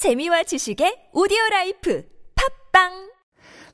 재미와 지식의 오디오 라이프 팝빵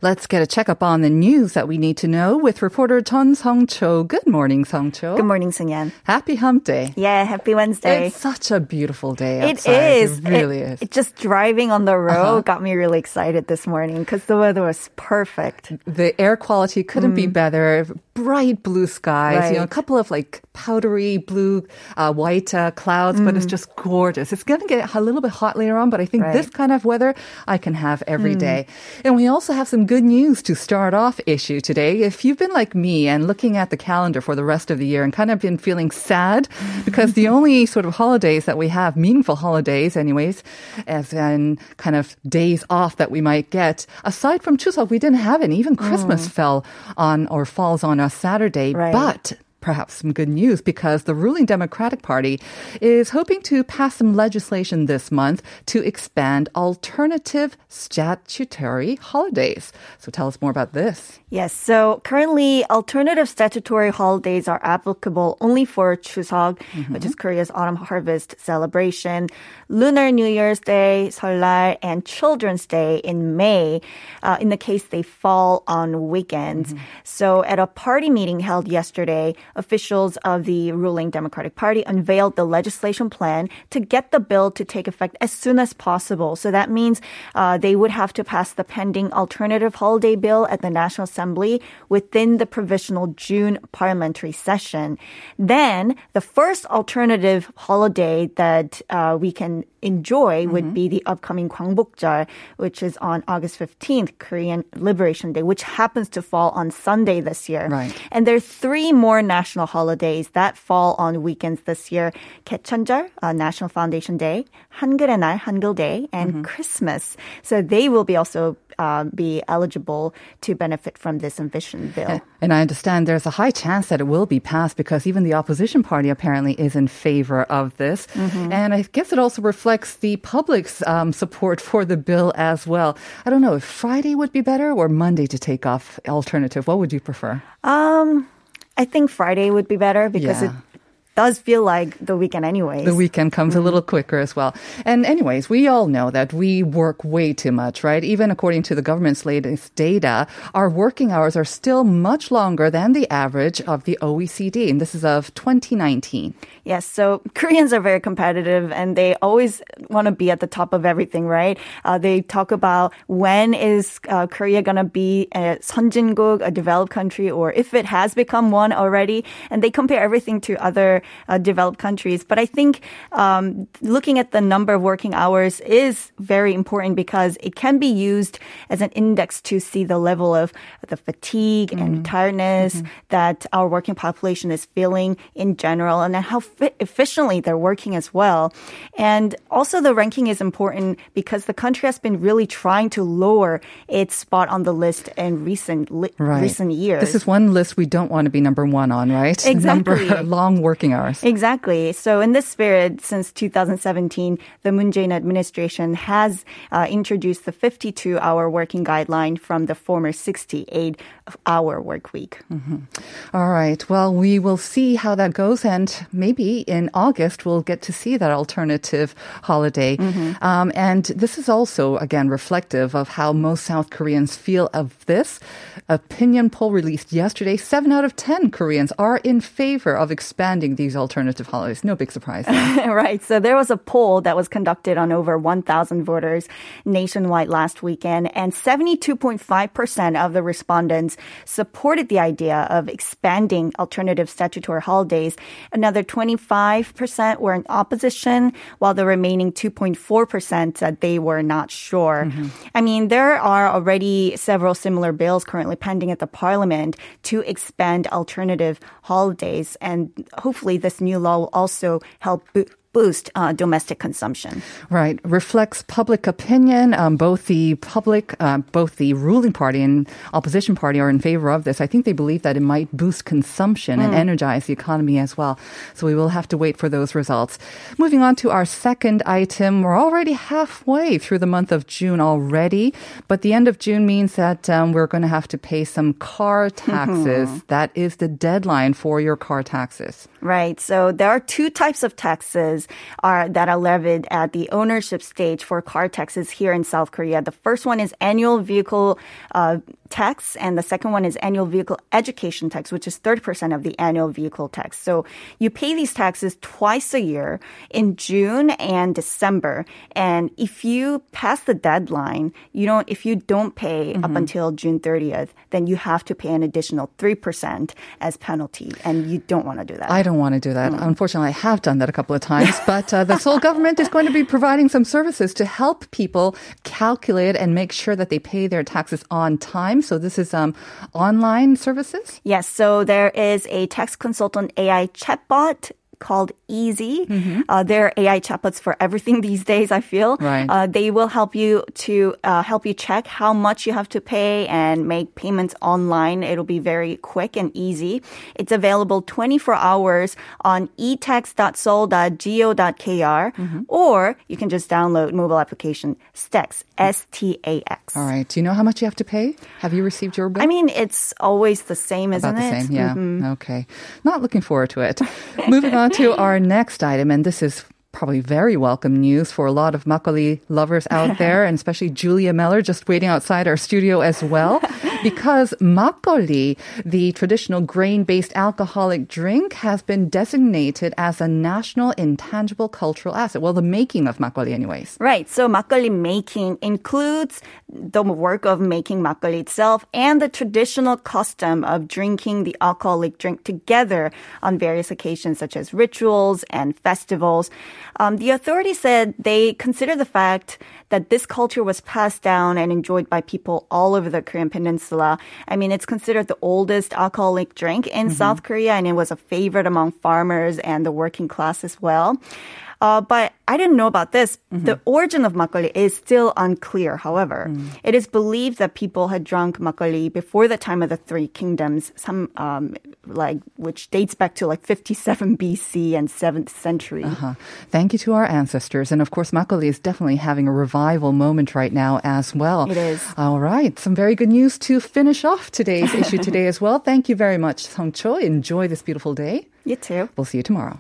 Let's get a checkup on the news that we need to know with reporter Chun Song Cho. Good morning, Song Cho. Good morning, Sungyan. Happy Hump Day. Yeah, happy Wednesday. It's such a beautiful day It outside. is. It really It- is. it just driving on the road Uh-huh. got me really excited this morning because the weather was perfect. the air quality couldn't be better. Bright blue skies, you know, a Mm. Couple of like powdery blue, uh, white uh, clouds, but it's Mm. just gorgeous. It's going to get a little bit hot later on, but I think Right. this kind of weather I can have every Mm. day. And we also have some good news to start off issue today. If you've been like me and looking at the calendar for the rest of the year and kind of been feeling sad because the only sort of holidays that we have, meaningful holidays anyways, as in kind of days off that we might get, aside from Chuseok, we didn't have any. Even Christmas fell on or falls on a Saturday. Right. But perhaps some good news because the ruling Democratic Party is hoping to pass some legislation this month to expand alternative statutory holidays. So tell us more about this. Yes, so currently alternative statutory holidays are applicable only for Chuseok, which is Korea's autumn harvest celebration, Lunar New Year's Day, Seollal, and Children's Day in May, uh, in the case they fall on weekends. So at a party meeting held yesterday, officials of the ruling Democratic Party unveiled the legislation plan to get the bill to take effect as soon as possible. So that means uh, they would have to pass the pending alternative holiday bill at the National Assembly within the provisional June parliamentary session. Then the first alternative holiday that uh, we can enjoy mm-hmm. would be the upcoming Gwangbokjeol, which is on August 15th, Korean Liberation Day, which happens to fall on Sunday this year. Right. And there are three more national holidays that fall on weekends this year. Gaecheonjeol, uh, National Foundation Day, Hangul의 Hangul Day, and mm-hmm. Christmas. So they will be also uh, be eligible to benefit from this ambition bill. And, and I understand there's a high chance that it will be passed because even the opposition party apparently is in favor of this. Mm-hmm. And I guess it also reflects the public's um, support for the bill as well. I don't know if Friday would be better or Monday to take off alternative. What would you prefer? Um, I think Friday would be better because Yeah. it does feel like the weekend anyways. The weekend comes a little quicker as well. And anyways, we all know that we work way too much, right? Even according to the government's latest data, our working hours are still much longer than the average of the OECD. And this is of 2019. Yes, so Koreans are very competitive and they always want to be at the top of everything, right? Uh, they talk about when is uh, Korea going to be a 선진국, a developed country, or if it has become one already. And they compare everything to other uh, developed countries. But I think um, looking at the number of working hours is very important because it can be used as an index to see the level of the fatigue and tiredness that our working population is feeling in general and then how fi- efficiently they're working as well. And also the ranking is important because the country has been really trying to lower its spot on the list in recent li- recent years. This is one list we don't want to be number one on, right? Exactly. Number, long working hours. Exactly. So, in this spirit, since 2017, the Moon Jae-in administration has uh, introduced the 52-hour working guideline from the former 68-hour work week. All right. Well, we will see how that goes. And maybe in August, we'll get to see that alternative holiday. Um, and this is also, again, reflective of how most South Koreans feel of this. Opinion poll released yesterday, seven out of 10 Koreans are in favor of expanding these alternative holidays. No big surprise. right. So there was a poll that was conducted on over 1,000 voters nationwide last weekend, and 72.5% of the respondents supported the idea of expanding alternative statutory holidays. Another 25% were in opposition, while the remaining 2.4% said they were not sure. Mm-hmm. I mean, there are already several similar bills currently pending at the parliament to expand alternative holidays, and hopefully this new law will also help bo- boost uh, domestic consumption. Right. Reflects public opinion. Um, both the public, uh, both the ruling party and opposition party are in favor of this. I think they believe that it might boost consumption and energize the economy as well. So we will have to wait for those results. Moving on to our second item. We're already halfway through the month of June already, but the end of June means that um, we're going to have to pay some car taxes. That is the deadline for your car taxes. Right. So there are two types of taxes are that are levied at the ownership stage for car taxes here in South Korea. The first one is annual vehicle uh, tax, and the second one is annual vehicle education tax, which is 30% of the annual vehicle tax. So you pay these taxes twice a year in June and December. And if you pass the deadline, you don't, if you don't pay up until June 30th, then you have to pay an additional 3% as penalty. And you don't want to do that. I don't want to do that. Mm. Unfortunately, I have done that a couple of times. But uh, the Seoul government is going to be providing some services to help people calculate and make sure that they pay their taxes on time. So this is um, online services. Yes, so there is a tax consultant AI chatbot called Easy. Uh, they're AI chatbots for everything these days. I feel Right. uh, they will help you to uh, help you check how much you have to pay and make payments online. It'll be very quick and easy. It's available 24 hours on etax.seoul.go.kr or you can just download mobile application STAX S T A X. All right. Do you know how much you have to pay? Have you received your bill? I mean, it's always the same, isn't About the it? same, yeah. Mm-hmm. Okay. Not looking forward to it. Moving on to our next item, and this is probably very welcome news for a lot of makgeolli lovers out there, and especially Julia Mellor just waiting outside our studio as well, because makgeolli, the traditional grain-based alcoholic drink, has been designated as a national intangible cultural asset. Well, the making of makgeolli, anyways. Right. So makgeolli making includes the work of making makgeolli itself and the traditional custom of drinking the alcoholic drink together on various occasions such as rituals and festivals. Um, the authorities said they consider the fact that this culture was passed down and enjoyed by people all over the Korean peninsula. I mean, it's considered the oldest alcoholic drink in mm-hmm. South Korea and it was a favorite among farmers and the working class as well. Uh, but I didn't know about this. The origin of makgeolli is still unclear. However, it is believed that people had drunk makgeolli before the time of the Three Kingdoms, some um, like which dates back to like 57 BC and 7th century. Uh, thank you to our ancestors. And of course, makgeolli is definitely having a revival moment right now as well. It is. All right. Some very good news to finish off today's issue today as well. Thank you very much, Song Cho. Enjoy this beautiful day. You too. We'll see you tomorrow.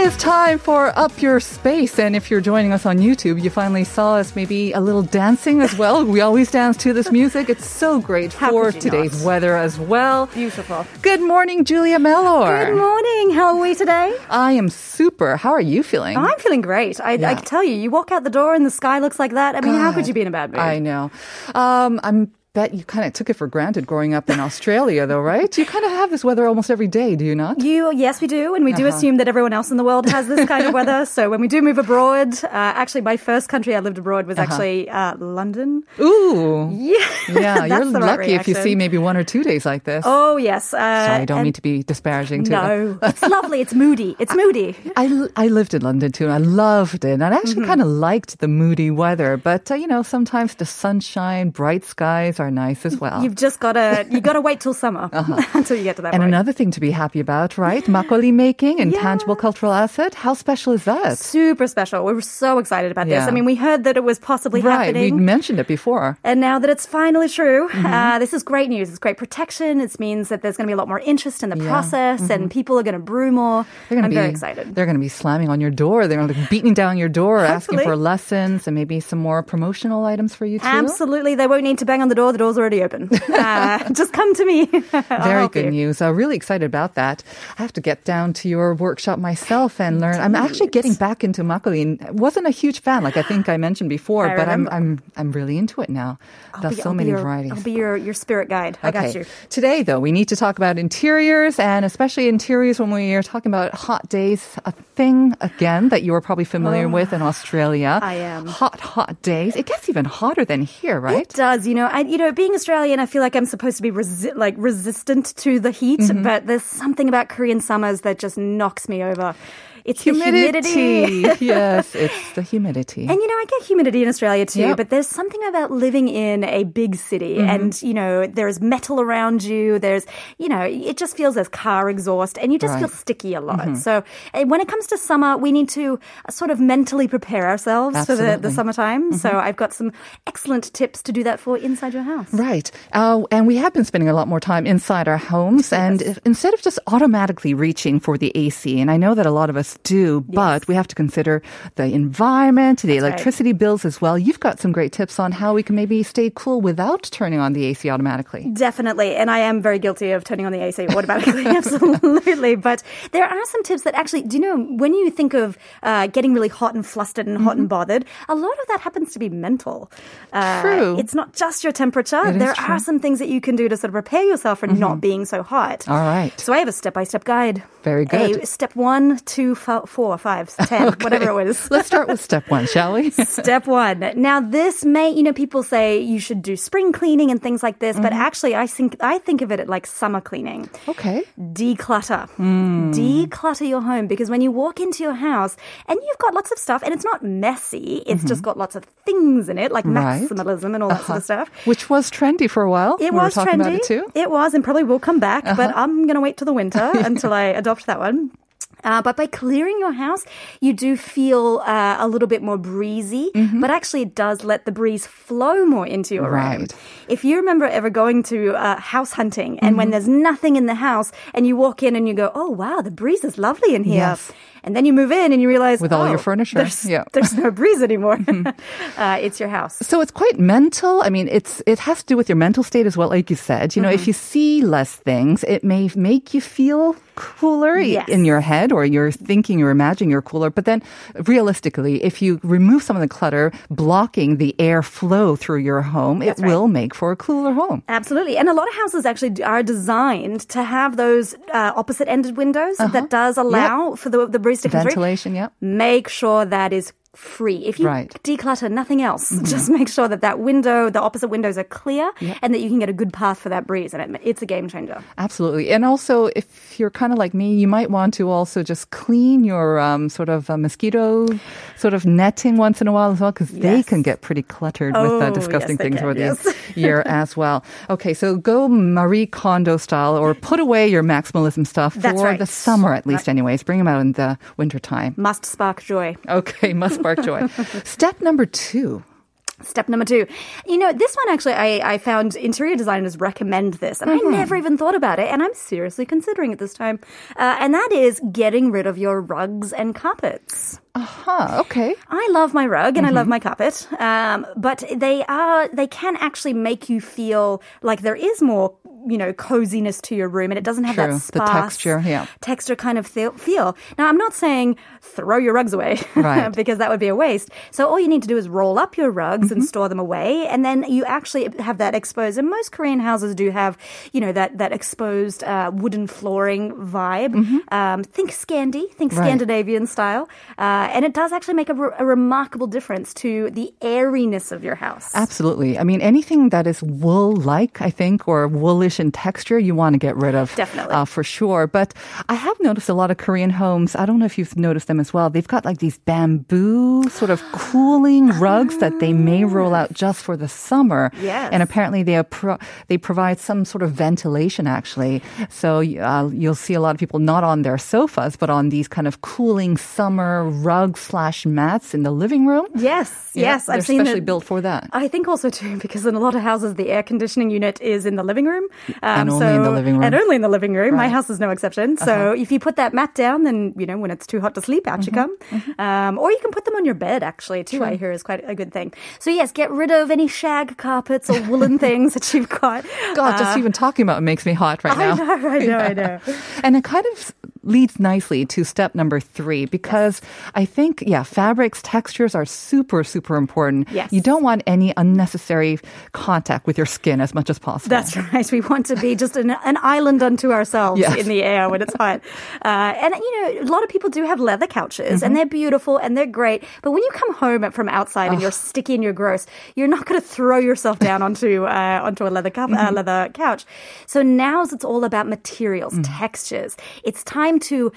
Is time for Up Your Space. And if you're joining us on YouTube, you finally saw us maybe a little dancing as well. We always dance to this music. It's so great How for today's not? weather as well. Beautiful. Good morning, Julia Mellor. Good morning. How are we today? I am super. How are you feeling? I'm feeling great. I, Yeah. I can tell you, you walk out the door and the sky looks like that. I mean, how could you be in a bad mood? I know. Um, I'm bet you kind of took it for granted growing up in Australia, though, right? You kind of have this weather almost every day, do you not? You, yes, we do, and we Uh-huh. do assume that everyone else in the world has this kind of weather. So when we do move abroad, uh, actually, my first country I lived abroad was actually uh, London. Ooh. Yeah, Yeah, you're right lucky if you see maybe one or two days like this. Oh yes. Uh, Sorry, I don't mean to be disparaging to No, it's lovely. It's moody. It's moody. I, I lived in London too, and I loved it. And I actually Mm-hmm. kind of liked the moody weather, but uh, you know, sometimes the sunshine, bright skies are nice as well. You've just gotta you gotta wait till summer until you get to that Uh-huh. and point. another thing to be happy about, right? Makgeolli making, intangible cultural asset. How special is that? Super special. We were so excited about this. I mean, we heard that it was possibly happening. We mentioned it before. And now that it's finally true, Mm-hmm. uh, this is great news. It's great protection. It means that there's going to be a lot more interest in the Yeah. process and people are going to brew more. Mm-hmm. They're gonna I'm be, very excited. They're going to be slamming on your door. They're going to be beating down your door, asking for lessons and maybe some more promotional items for you too. Absolutely. They won't need to bang on the door. The door's already open. Uh, just come to me. Very good you. news. Uh, really excited about that. I have to get down to your workshop myself and learn. I'm actually getting back into makgeolli. wasn't a huge fan, like I think I mentioned before, I but I'm. I'm I'm really into it now. I'll There's be- so I'll many your- varieties. I'll be your, your spirit guide. I got you. Today, though, we need to talk about interiors and especially interiors when we are talking about hot days. A thing, again, that you are probably familiar with in Australia. Oh, I am. Hot, hot days. It gets even hotter than here, right? It does, you know. I, you know, being Australian, I feel like I'm supposed to be resi- like resistant to the heat, Mm-hmm. but there's something about Korean summers that just knocks me over. It's the humidity. yes, it's the humidity. And you know, I get humidity in Australia too, Yep. but there's something about living in a big city Mm-hmm. and, you know, there's metal around you. There's, you know, it just feels as car exhaust and you just feel Right. Mm-hmm. sticky a lot. So uh, when it comes to summer, we need to uh, sort of mentally prepare ourselves for the, the Absolutely. Mm-hmm. summertime. So I've got some excellent tips to do that for inside your house. Right. Uh, and we have been spending a lot more time inside our homes. And if, instead of just automatically reaching for the AC, and I know that a lot of us do, but we have to consider the environment, the right. electricity bills as well. You've got some great tips on how we can maybe stay cool without turning on the AC automatically. Definitely. And I am very guilty of turning on the AC automatically. Absolutely. But there are some tips that actually, do you know, when you think of uh, getting really hot and flustered and hot and bothered, a lot of that happens to be mental. Uh, Mm-hmm. True. It's not just your temperature. It there. Mm-hmm. are some things that you can do to sort of prepare yourself for not being so hot. All right. So I have a step by step guide. Very good. A step one, two, fo- four, five, ten, whatever it was. Let's start with step one, shall we? Step one. Now, this may, you know, people say you should do spring cleaning and things like this, but Mm-hmm. actually, I think I think of it like summer cleaning. okay. Declutter, Hmm. declutter your home because when you walk into your house and you've got lots of stuff and it's not messy, it's just got lots of things in it, like Mm-hmm. Right. Uh-huh. maximalism and all that sort of stuff. Which was trendy for a while. It we was trendy. it too. Uh-huh. It was, and probably will come back. But I'm going to wait till the winter until I adopt that one. Uh, but by clearing your house, you do feel uh, a little bit more breezy, but actually it does let the breeze flow more into your room. Mm-hmm. If you remember ever going to uh, house hunting and Mm-hmm. when there's nothing in the house and you walk in and you go, oh wow, the breeze is lovely in here. Yes. And then you move in and you realize, With all your oh, furniture. there's, Yeah. there's no breeze anymore. uh, it's your house. So it's quite mental. I mean, it's it has to do with your mental state as well, like you said. You know, if you see less things, it may make you feel cooler Yes. in your head, or you're thinking, you're imagining you're cooler. But then, realistically, if you remove some of the clutter blocking the air flow through your home, That's it right. will make for a cooler home. Absolutely. And a lot of houses actually are designed to have those uh, opposite ended windows that does allow for the, the breeze to. Ventilation, yeah. Make sure that is free. If you Right. Mm-hmm. declutter nothing else, just make sure that that window, the opposite windows are clear and that you can get a good path for that breeze. And it, it's a game changer. Absolutely. And also, if you're kind of like me, you might want to also just clean your um, sort of uh, mosquito sort of netting once in a while as well, because they can get pretty cluttered Oh, with uh, disgusting they things can, over the yes. year as well. Okay, so go Marie Kondo style or put away your maximalism stuff That's for right. the summer at least, anyways. Bring them out in the winter time. Must spark joy. Okay, must spark joy. Step number two. Step number two. You know, this one actually, I, I found interior designers recommend this, and I never even thought about it, and I'm seriously considering it this time. Uh, and that is getting rid of your rugs and carpets. Uh huh, okay. I love my rug and I love my carpet, um, but they are they can actually make you feel like there is more, you know, coziness to your room, and it doesn't have True. that The texture, yeah. texture kind of feel. Now, I'm not saying throw your rugs away, Right. because that would be a waste. So all you need to do is roll up your rugs Mm-hmm. and store them away, and then you actually have that exposed. And most Korean houses do have, you know, that that exposed uh, wooden flooring vibe. Um, think Scandi, think Mm-hmm. Right. Scandinavian style, uh, and it does actually make a, re- a remarkable difference to the airiness of your house. Absolutely. I mean, anything that is wool like, I think, or woolish in texture, you want to get rid of. Definitely. Uh, for sure. But I have noticed a lot of Korean homes, I don't know if you've noticed them as well. They've got like these bamboo sort of cooling rugs that they may roll out just for the summer. Yes. And apparently they, pro- they provide some sort of ventilation actually. So uh, you'll see a lot of people not on their sofas, but on these kind of cooling summer rugs slash mats in the living room. Yes, Yeah, yes, I've seen specially that- built for that. I think also too because in a lot of houses the air conditioning unit is in the living room, um, And only in the living room. and only in the living room. My Right. Uh-huh. house is no exception. So if you put that mat down, then you know when it's too hot to sleep, out you Mm-hmm. come. Um, or you can put them on your bed actually too. I hear is quite a good thing. So yes, get rid of any shag carpets or woolen things that you've got. God, just even talking about it makes me hot right I now. know, I know, I know. And it kind of leads nicely to step number three because I think, yeah, fabrics, textures are super, super important. Yes. You don't want any unnecessary contact with your skin as much as possible. That's right. We want to be just an, an island unto ourselves Yes. in the air when it's hot. Uh, and, you know, a lot of people do have leather couches Mm-hmm. and they're beautiful and they're great. But when you come home from outside and you're sticky and you're gross, you're not going to throw yourself down onto, uh, onto a leather, cup, Mm-hmm. uh, leather couch. So now's it's all about materials, Mm. textures. It's time to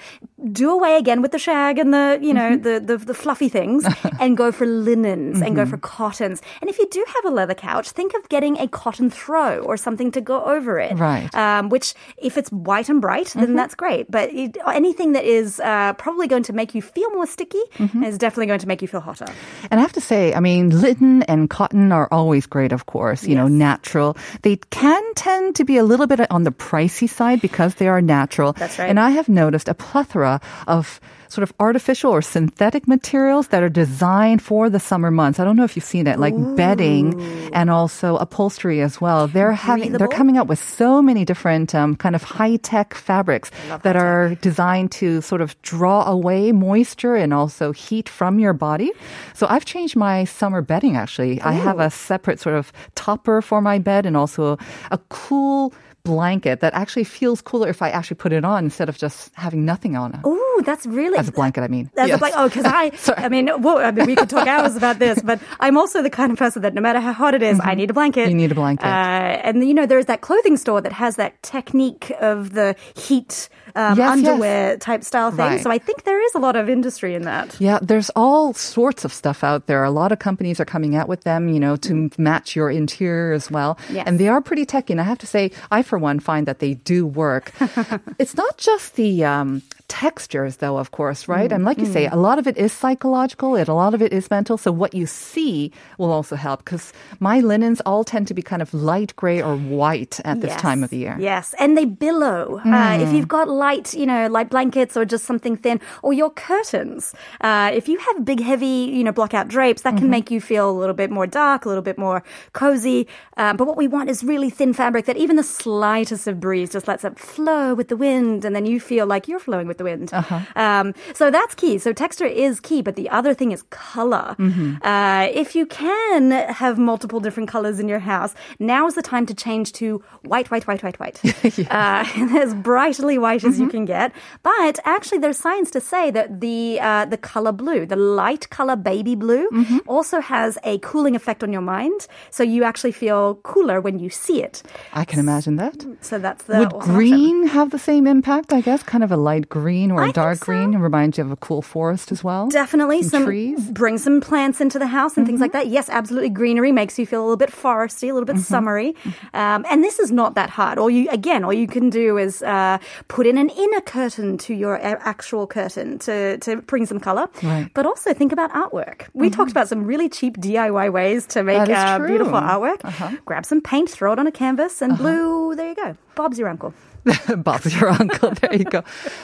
do away again with the shag and the you know the, the the fluffy things and go for linens and go for cottons. And if you do have a leather couch, think of getting a cotton throw or something to go over it. Right. Um, which if it's white and bright, then that's great. But it, anything that is uh, probably going to make you feel more sticky is definitely going to make you feel hotter. And I have to say, I mean, linen and cotton are always great, of course, you know, natural. They can tend to be a little bit on the pricey side because they are natural. That's right. And I have noticed a plethora of sort of artificial or synthetic materials that are designed for the summer months. I don't know if you've seen it, like bedding and also upholstery as well. They're having, they're coming up with so many different um, kind of high tech fabrics that are designed to sort of draw away moisture and also heat from your body. So I've changed my summer bedding actually. I have a separate sort of topper for my bed and also a cool blanket that actually feels cooler if I actually put it on instead of just having nothing on it. Ooh, that's really As a blanket, I mean. As Yes. a blanket. Oh, because I, I mean, I mean, we could talk hours about this, but I'm also the kind of person that no matter how hot it is, I need a blanket. Mm-hmm. You need a blanket. Uh, and you know, there's that clothing store that has that technique of the heat um, Yes, yes. underwear type style thing. Right. So I think there is a lot of industry in that. Yeah, there's all sorts of stuff out there. A lot of companies are coming out with them, you know, to match your interior as well. Yes. And they are pretty techy. And I have to say, I, for one, find that they do work. it's not just the um, textures, though, of course, right? And like you say, a lot of it is psychological, and a lot of it is mental. So what you see will also help because my linens all tend to be kind of light gray or white at this Yes. time of the year. Yes, and they billow. Uh, if you've got light, you know, light blankets or just something thin, or your curtains. Uh, if you have big, heavy, you know, blockout drapes, that can make you feel a little bit more dark, a little bit more cozy. Uh, but what we want is really thin fabric that even the slightest of breeze just lets it flow with the wind, and then you feel like you're flowing with the wind. Um, so that's key. So texture is key, but the other thing is color. Uh, if you can have multiple different colors in your house, now is the time to change to white, white, white, white, white. uh, as brightly white as you can get. But actually, there's science to say that the uh, the color blue, the light color baby blue, also has a cooling effect on your mind. So you actually feel cooler when you see it. I can imagine that. So that's the Would awesome option. green have the same impact? I guess, kind of a light green or I a think dark so. green. It reminds you of a cool forest as well. Definitely Some some, trees? Mm-hmm. bring some plants into the house and things like that. Yes, absolutely. Greenery makes you feel a little bit foresty, a little bit summery. Mm-hmm. Um, and this is not that hard. All you again, all you can do is uh, put in an inner curtain to your actual curtain to to bring some color. Right. Mm-hmm. But also think about artwork. We talked about some really cheap DIY ways to make uh, beautiful artwork. Grab some paint, throw it on a canvas, and blue. There you go. Bob's your uncle. Bob's your uncle. There you go.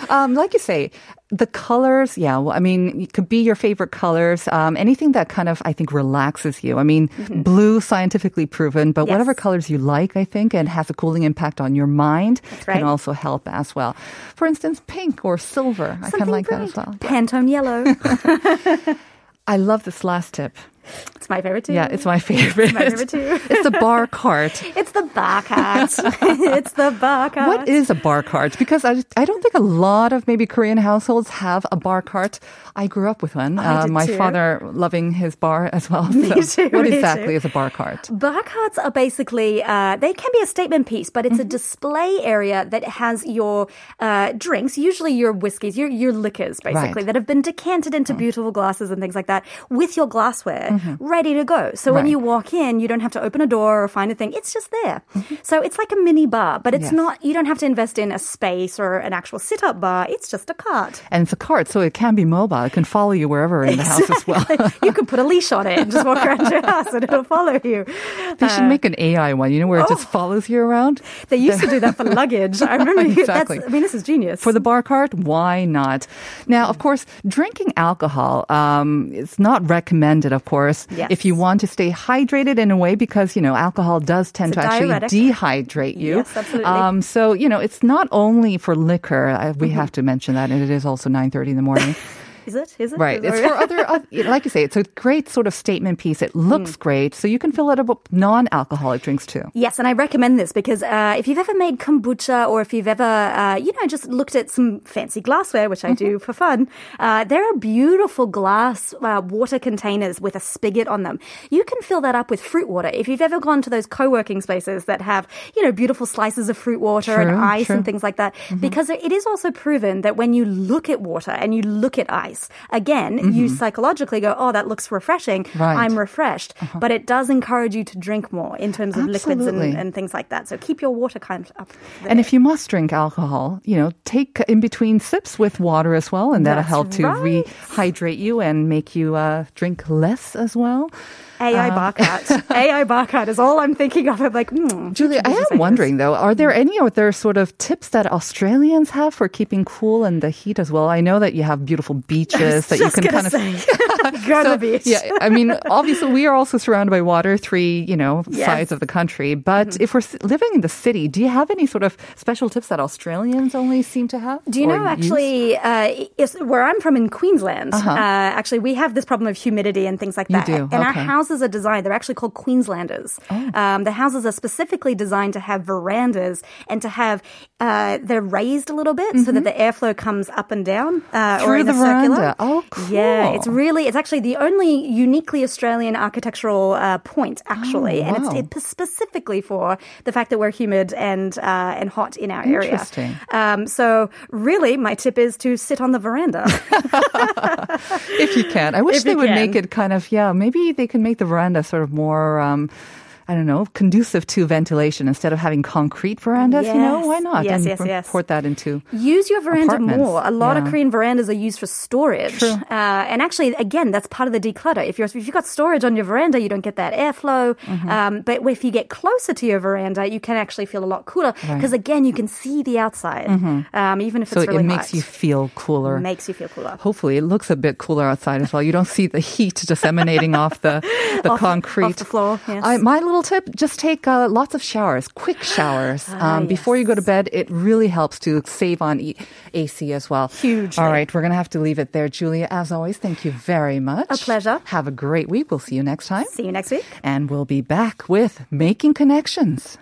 Um, like you say, the colors, yeah, well, I mean, it could be your favorite colors. Um, anything that kind of, I think, relaxes you. I mean, blue, scientifically proven, but Mm-hmm. Yes. whatever colors you like, I think, and has a cooling impact on your mind right. can also help as well. For instance, pink or silver. I kind of Something like that as well. Pantone yellow. I love this last tip. It's my favorite too. Yeah, it's my favorite. my favorite too. it's the bar cart. It's the bar cart. it's the bar cart. What is a bar cart? Because I, I don't think a lot of maybe Korean households have a bar cart. I grew up with one. Uh, my too. father loving his bar as well. Me So too, what exactly too. is a bar cart? Bar carts are basically, uh, they can be a statement piece, but it's Mm-hmm. a display area that has your uh, drinks, usually your whiskeys, your, your liquors, basically, Right. Mm. that have been decanted into beautiful glasses and things like that with your glassware ready to go. So when Mm-hmm. You walk in, you don't have to open a door or find a thing. It's just there. So it's like a mini bar, but it's Mm-hmm. Yes. not, you don't have to invest in a space or an actual sit up bar. It's just a cart. And it's a cart, so it can be mobile. It can follow you wherever in the house as well. you could put a leash on it and just walk around your house and it'll follow you. They should make an AI one, you know, where it just Uh, oh. follows you around. They used to do that for luggage. I remember you- Exactly. that's, I mean, this is genius. For the bar cart, why not? Now, of course, drinking alcohol um, is not recommended, of course, Yes. If you want to stay hydrated in a way, because, you know, alcohol does tend It's to actually diuretic. dehydrate you. Yes, absolutely. Um, so, you know, it's not only for liquor. I, we have to mention that, and it is also 9.30 in the morning. Is it? Is it? Right. It's for other, uh, like you say, it's a great sort of statement piece. It looks great. So you can fill it up with non-alcoholic drinks too. Yes, and I recommend this because uh, if you've ever made kombucha or if you've ever, uh, you know, just looked at some fancy glassware, which I do for fun, uh, there are beautiful glass uh, water containers with a spigot on them. You can fill that up with fruit water. If you've ever gone to those co-working spaces that have, you know, beautiful slices of fruit water and ice true. and things like that, because it is also proven that when you look at water and you look at ice, again, you psychologically go, oh, that looks refreshing. Right. I'm refreshed. But it does encourage you to drink more in terms of liquids and, and things like that. So keep your water kind of up. There. And if you must drink alcohol, you know, take in between sips with water as well, and that'll That's help to right. rehydrate you and make you uh, drink less as well. AI barcode, AI barcode is all I'm thinking of. I'm like, hmm, Julia, I am ideas. wondering though, are there any other sort of tips that Australians have for keeping cool in the heat as well? I know that you have beautiful beaches that you can kind of go to So, the beach. Yeah, I mean, obviously, we are also surrounded by water, three, you know, Yes. Mm-hmm. sides of the country. But if we're living in the city, do you have any sort of special tips that Australians only seem to have? Do you know actually, uh, where I'm from in Queensland, uh actually we have this problem of humidity and things like Uh-huh. You that. do, And our okay. Houses are designed; they're actually called Queenslanders. Oh. Um, the houses are specifically designed to have verandas and to have uh, they're raised a little bit so that the airflow comes up and down uh, or Mm-hmm. Through the a circular. veranda. Oh, Yeah, it's really it's actually the only uniquely Australian architectural uh, point actually, Oh, and it's wow. it's specifically for the fact that we're humid and uh, and hot in our area. Interesting. Um, so really, my tip is to sit on the veranda. if you can. I wish If they would can. make it kind of, yeah, maybe they can make the veranda sort of more. Um, I don't know, conducive to ventilation instead of having concrete verandas. You know, why not? Yes, and yes, yes. Port that into. Use your veranda Apartments, more. A lot of. Korean verandas are used for storage. Uh, and actually, again, that's part of the declutter. If you're if you've got storage on your veranda, you don't get that airflow. Mm-hmm. Um, but if you get closer to your veranda, you can actually feel a lot cooler because again, you can see the outside, um, even if Mm-hmm. So it's really it makes hot. you feel cooler. makes you feel cooler. Hopefully, it looks a bit cooler outside as well. You don't see the heat just emanating off the the Off- concrete. off the floor, yes. I, my little tip: just take uh, lots of showers, quick showers Ah, um, before you go to bed. It really helps to save on e- AC as well. Huge. All right, we're gonna have to leave it there, Julia. As always, thank you very much. A pleasure. Have a great week. We'll see you next time, See you next week. and we'll be back with making connections.